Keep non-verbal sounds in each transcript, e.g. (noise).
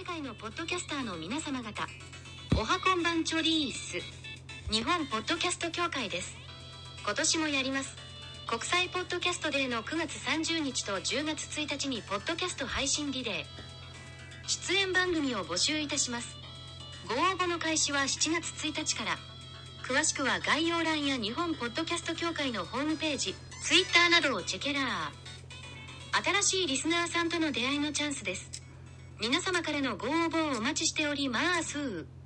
世界のポッドキャスターの皆様方。おはこんばんちょりーす日本ポッドキャスト協会です。今年もやります。国際ポッドキャストデーの9月30日と10月1日にポッドキャスト配信リレー。出演番組を募集いたします。ご応募の開始は7月1日から。詳しくは概要欄や日本ポッドキャスト協会のホームページ Twitter などをチェケラー。新しいリスナーさんとの出会いのチャンスです。皆様からのご応募をお待ちしております。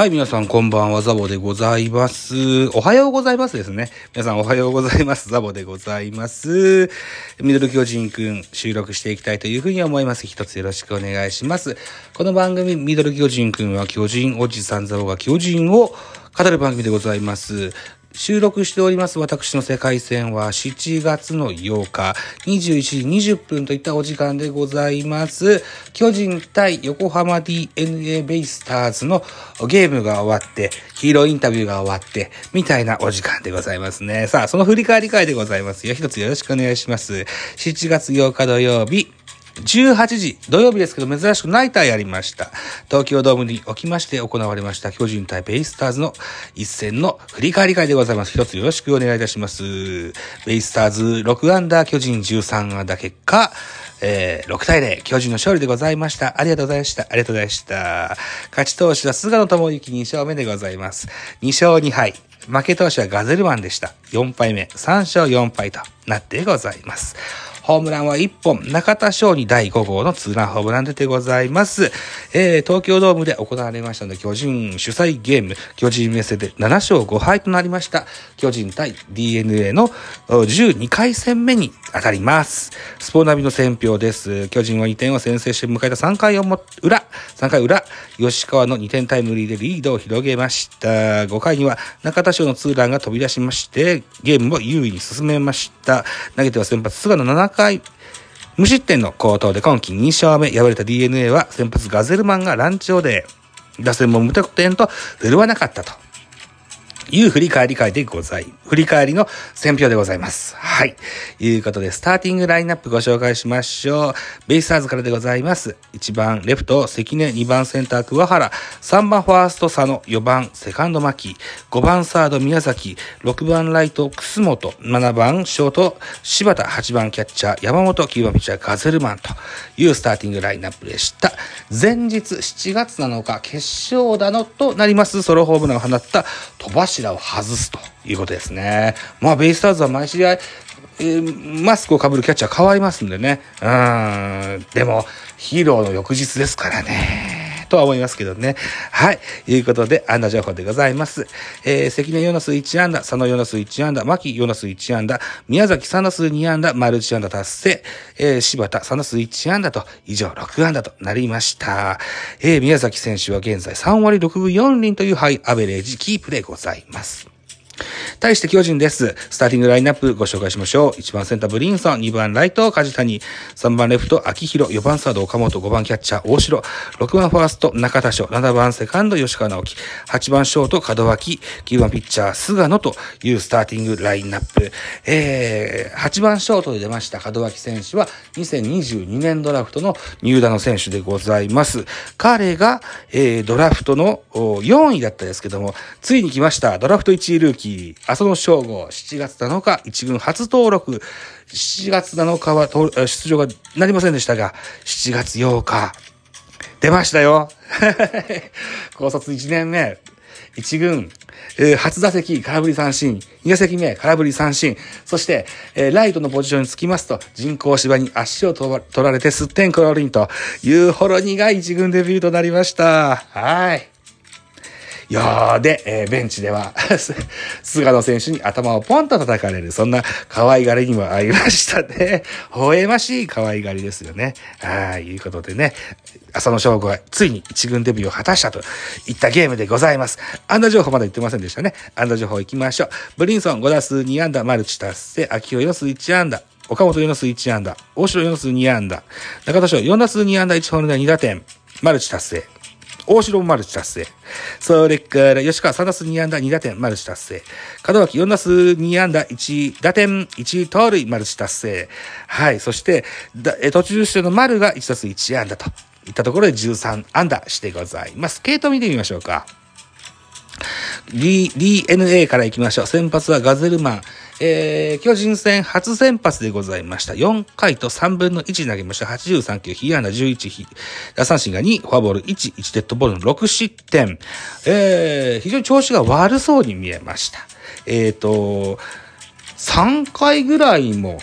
はい、皆さんこんばんは、ザボでございます。おはようございますですね。皆さんおはようございます。ザボでございます。ミドル巨人くん収録していきたいというふうに思います。一つよろしくお願いします。この番組、ミドル巨人くんは巨人おじさんザボが巨人を語る番組でございます。収録しております私の世界戦は7月の8日21時20分といったお時間でございます。巨人対横浜 DNA ベイスターズのゲームが終わって、ヒーローインタビューが終わって、みたいなお時間でございますね。さあ、その振り返り会でございますよ。一つよろしくお願いします。7月8日土曜日、18時、土曜日ですけど珍しくナイターやりました。東京ドームにおきまして行われました巨人対ベイスターズの一戦の振り返り会でございます。一つよろしくお願いいたします。ベイスターズ6アンダー、巨人13アンダー結果、えー、6対0、巨人の勝利でございました。ありがとうございました。ありがとうございました。勝ち投手は菅野智之2勝目でございます。2勝2敗。負け投手はガゼルマンでした。4敗目、3勝4敗となってございます。ホームランは1本、中田翔に第5号のツーランホームラン出てございます。えー、東京ドームで行われましたので、巨人主催ゲーム、巨人メッセで7勝5敗となりました。巨人対 DNA の12回戦目に当たります。スポーナビの選評です。巨人は2点を先制して迎えた3回裏、3回裏、吉川の2点タイムリーでリードを広げました。5回には中田翔のツーランが飛び出しまして、ゲームを優位に進めました。投げては先発菅野7回、無失点の好投で今季2勝目、敗れた DeNA は先発ガゼルマンが乱調で、打線も無得点と振るわなかったと。いう振り返り会でござい、振り返りの選評でございます。はい。いうことで、スターティングラインナップご紹介しましょう。ベイスターズからでございます。1番レフト、関根、2番センター、桑原、3番ファースト、佐野、4番セカンド、牧、5番サード、宮崎、6番ライト、楠本、7番ショート、柴田、8番キャッチャー、山本、9番ピッチャー、ガゼルマンと。いうスターティングラインナップでした。前日7月7日、決勝だのとなります、ソロホームランを放った戸柱を外すということですね。まあ、ベイスターズは毎試合、えマスクをかぶるキャッチャー変わりますんでね。うん。でも、ヒーローの翌日ですからね。とは思いますけどね。はい。いうことで、安打情報でございます。えー、関根ヨナス1安打、佐野ヨナス1安打、牧ヨナス1安打、宮崎サナス2安打、マルチ安打達成、えー、柴田サナス1安打と、以上6安打となりました。えー、宮崎選手は現在3割6分4輪というハイアベレージキープでございます。対して巨人です。スターティングラインナップご紹介しましょう。1番センターブリンソン、2番ライト梶谷、3番レフト秋広、4番サード岡本、5番キャッチャー大城、6番ファースト中田翔、7番セカンド吉川直樹、8番ショート門脇、9番ピッチャー菅野というスターティングラインナップ。えー、8番ショートで出ました門脇選手は2022年ドラフトの入団の選手でございます。彼が、えー、ドラフトの4位だったですけども、ついに来ました。ドラフト1位ルーキー、浅野翔吾、7月7日、1軍初登録。7月7日は出場がなりませんでしたが、7月8日、出ましたよ。(laughs) 高卒1年目、1軍、えー初打席、空振り三振、2打席目、空振り三振、そして、えーライトのポジションにつきますと、人工芝に足を取ら取られてすってんころりんというほろ苦い1軍デビューとなりました。はい。よーで、えーベンチでは、(laughs) 菅野選手に頭をポンと叩かれる、そんな可愛がりにもありましたね。微笑ましい可愛がりですよね。はい、いうことでね、浅野翔吾がついに一軍デビューを果たしたといったゲームでございます。安打情報まだ言ってませんでしたね。安打情報行きましょう。ブリンソン5打数2安打、マルチ達成、秋尾4打数1安打、岡本4打数1安打、大城4打数2安打、中田翔4打数2安打1本塁打2打点、マルチ達成。大城マルチ達成。それから、吉川3打数2安打2打点、マルチ達成。門脇4打数2安打1打点、1盗塁、マルチ達成。はい。そして、だえ途中出場の丸が1打数1安打といったところで13安打してございます。系統見てみましょうか。D、DNA から行きましょう。先発はガゼルマン。えー、巨人戦初先発でございました。4回と3分の1投げました。83球、被安打11、被打三振が2、フォアボール1、1デッドボールの6失点。えー、非常に調子が悪そうに見えました。えっ、と、3回ぐらいも、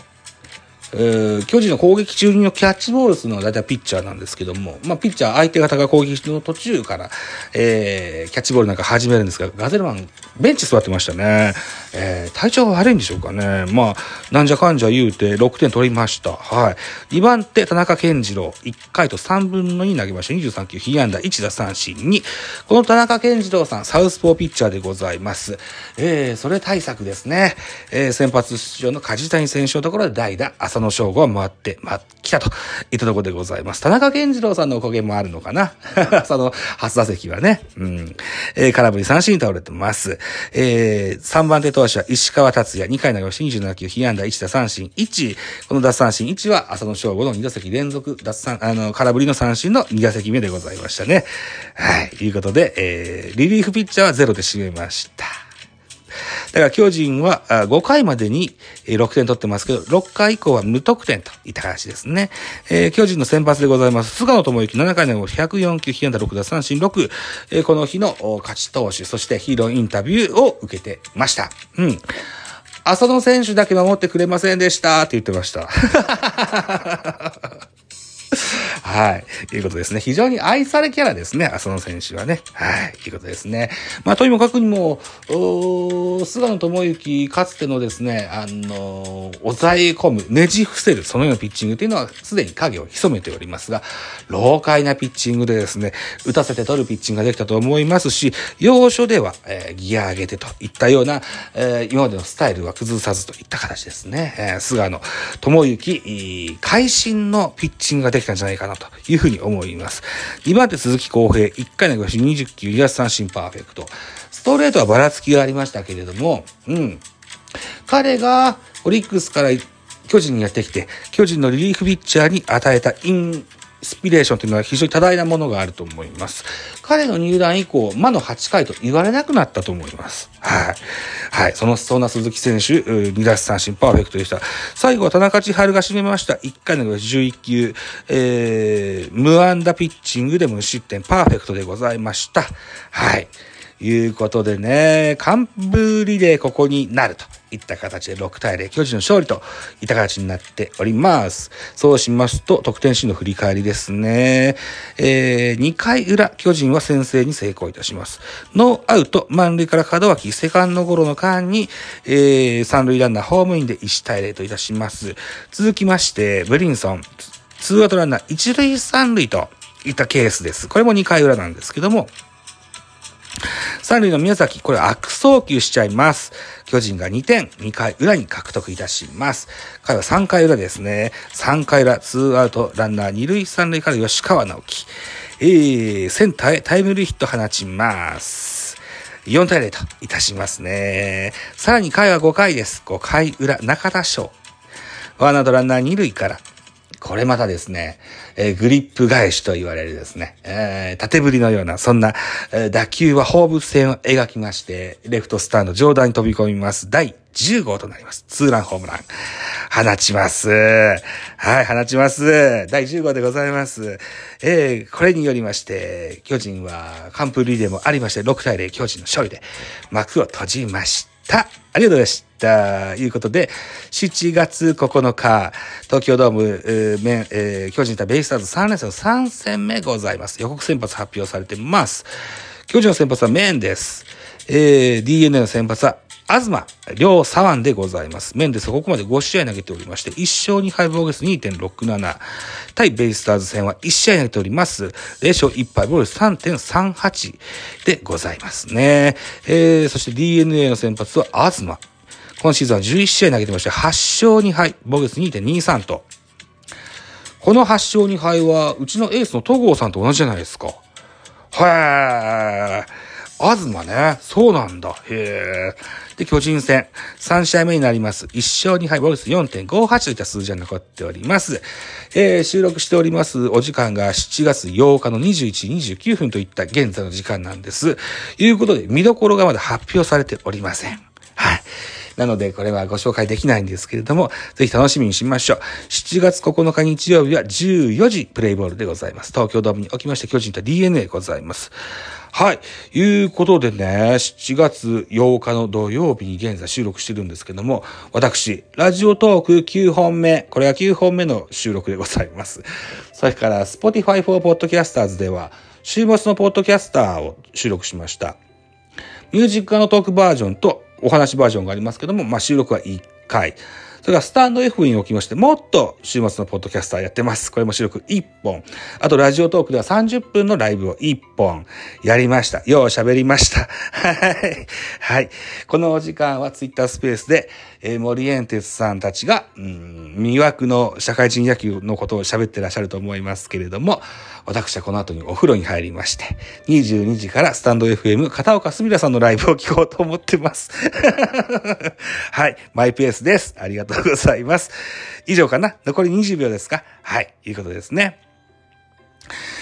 えー巨人の攻撃中のキャッチボールするのは大体ピッチャーなんですけども、まあ、ピッチャー相手方が攻撃の途中から、えーキャッチボールなんか始めるんですが、ガゼルマン、ベンチ座ってましたね。えー体調悪いんでしょうかね。まあ、なんじゃかんじゃ言うて6点取りました。はい。2番手、田中健次郎、1回と3分の2投げました。23球、被安打1打三振に、この田中健次郎さん、サウスポーピッチャーでございます。えーそれ対策ですね。えー先発出場の梶谷選手のところで代打、浅野翔吾は回って、ま、来たといったところでございます。田中健次郎さんのおかげもあるのかな (laughs) その初打席はね。うん。えー空振り三振に倒れてます。えー3番手投手は石川達也、2回投げました27球、被安打1打三振1。この奪三振1は浅野翔吾の2打席連続奪三、あの、空振りの三振の2打席目でございましたね。はい。いうことで、えーリリーフピッチャーはゼロで締めました。だから巨人は5回までに6点取ってますけど、6回以降は無得点といった形ですね。えー巨人の先発でございます。菅野智之7回の104球、被安打6打三振6、えーこの日の勝ち投手、そしてヒーローインタビューを受けてました。うん。浅野選手だけ守ってくれませんでしたって言ってました。はい。いうことですね。非常に愛されキャラですね。浅野選手はね。はい。いうことですね。まあ、とにもかくにも、おー菅野智之、かつてのですね、あのー抑え込む、ねじ伏せる、そのようなピッチングというのは、すでに影を潜めておりますが、老快なピッチングでですね、打たせて取るピッチングができたと思いますし、要所では、えーギア上げてといったような、えー今までのスタイルは崩さずといった形ですね。え菅野智之、会心のピッチングができたんじゃないかなというふうに思います。2番手鈴木康平、1回のし20球、2奪三振パーフェクト。ストレートはばらつきがありましたけれども、うん。彼がオリックスから巨人にやってきて、巨人のリリーフピッチャーに与えたインスピレーションというのは非常に多大なものがあると思います。彼の入団以降、魔の8回と言われなくなったと思います。はい。はい。その、そんな鈴木選手、2奪三振パーフェクトでした。最後は田中千春が締めました。1回の11球、えー、無安打ピッチングで無失点パーフェクトでございました。はい。ということでね、完封リレーここになるといった形で6対0、巨人の勝利といった形になっております。そうしますと、得点シーンの振り返りですね。えー、2回裏、巨人は先制に成功いたします。ノーアウト、満塁から門脇、セカンドゴロの間に、えー、三塁ランナーホームインで1対0といたします。続きまして、ブリンソン、ツーアウトランナー1塁3塁といったケースです。これも2回裏なんですけども、三塁の宮崎、これ悪送球しちゃいます。巨人が2点、2回裏に獲得いたします。彼は3回裏ですね。3回裏、ツーアウト、ランナー2塁3塁から吉川直樹。えー、センターへタイムリーヒット放ちます。4対0といたしますね。さらに回は5回です。5回裏、中田翔。ワンアウトランナー2塁から。これまたですね、えーグリップ返しと言われるですね、えー縦振りのような、そんな、えー打球は放物線を描きまして、レフトスタンド上段に飛び込みます。第10号となります。ツーランホームラン。放ちます。はい、放ちます。第10号でございます。えーこれによりまして、巨人は完封リレーもありまして、6対0巨人の勝利で幕を閉じました。ありがとうございました。ということで、7月9日、東京ドーム、えーめえ巨人対ベイスターズ3連戦の3戦目ございます。予告先発発表されてます。巨人の先発はメンです。えー、DNA の先発は東、両左腕でございます。メンデスはここまで5試合投げておりまして、1勝2敗防御率2.67。対ベイスターズ戦は1試合投げております。0勝1敗防御率3.38でございますね。えー、そして DNA の先発は東。今シーズンは11試合投げてまして、8勝2敗、防御率2.23と。この8勝2敗は、うちのエースの戸郷さんと同じじゃないですか。へー。東ね。そうなんだ。へえ。で、巨人戦。3試合目になります。1勝2敗、ボルス4.58といった数字が残っております。えー、収録しておりますお時間が7月8日の21時29分といった現在の時間なんです。いうことで、見どころがまだ発表されておりません。なので、これはご紹介できないんですけれども、ぜひ楽しみにしましょう。7月9日日曜日は14時プレイボールでございます。東京ドームにおきまして巨人と DNA ございます。はい。いうことでね、7月8日の土曜日に現在収録してるんですけども、私、ラジオトーク9本目、これが9本目の収録でございます。それから、Spotify for Podcasters では、週末のポッドキャスターを収録しました。ミュージックのトークバージョンとお話バージョンがありますけども、まあ、収録は1回。それからスタンド F におきまして、もっと週末のポッドキャスターやってます。これも収録1本。あと、ラジオトークでは30分のライブを1本やりました。よう喋りました。はい。はい。このお時間はツイッタースペースで、えー、森エンテスさんたちが、うん、魅惑の社会人野球のことを喋ってらっしゃると思いますけれども、私はこの後にお風呂に入りまして、22時からスタンド FM 片岡すみらさんのライブを聞こうと思ってます。はい。マイペースです。ありがとうございます。以上かな？残り20秒ですか？はい。いうことですね。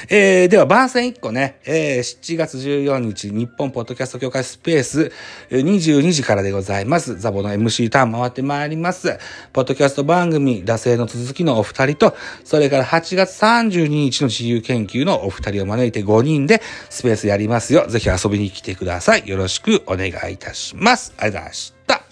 えー、では番宣1個ね、えー、7月14日、日本ポッドキャスト協会スペース、22時からでございます。ザボの MC ターン回ってまいります。ポッドキャスト番組、惰性の続きのお二人と、それから8月32日の自由研究のお二人を招いて5人でスペースやりますよ。ぜひ遊びに来てください。よろしくお願いいたします。ありがとうございました。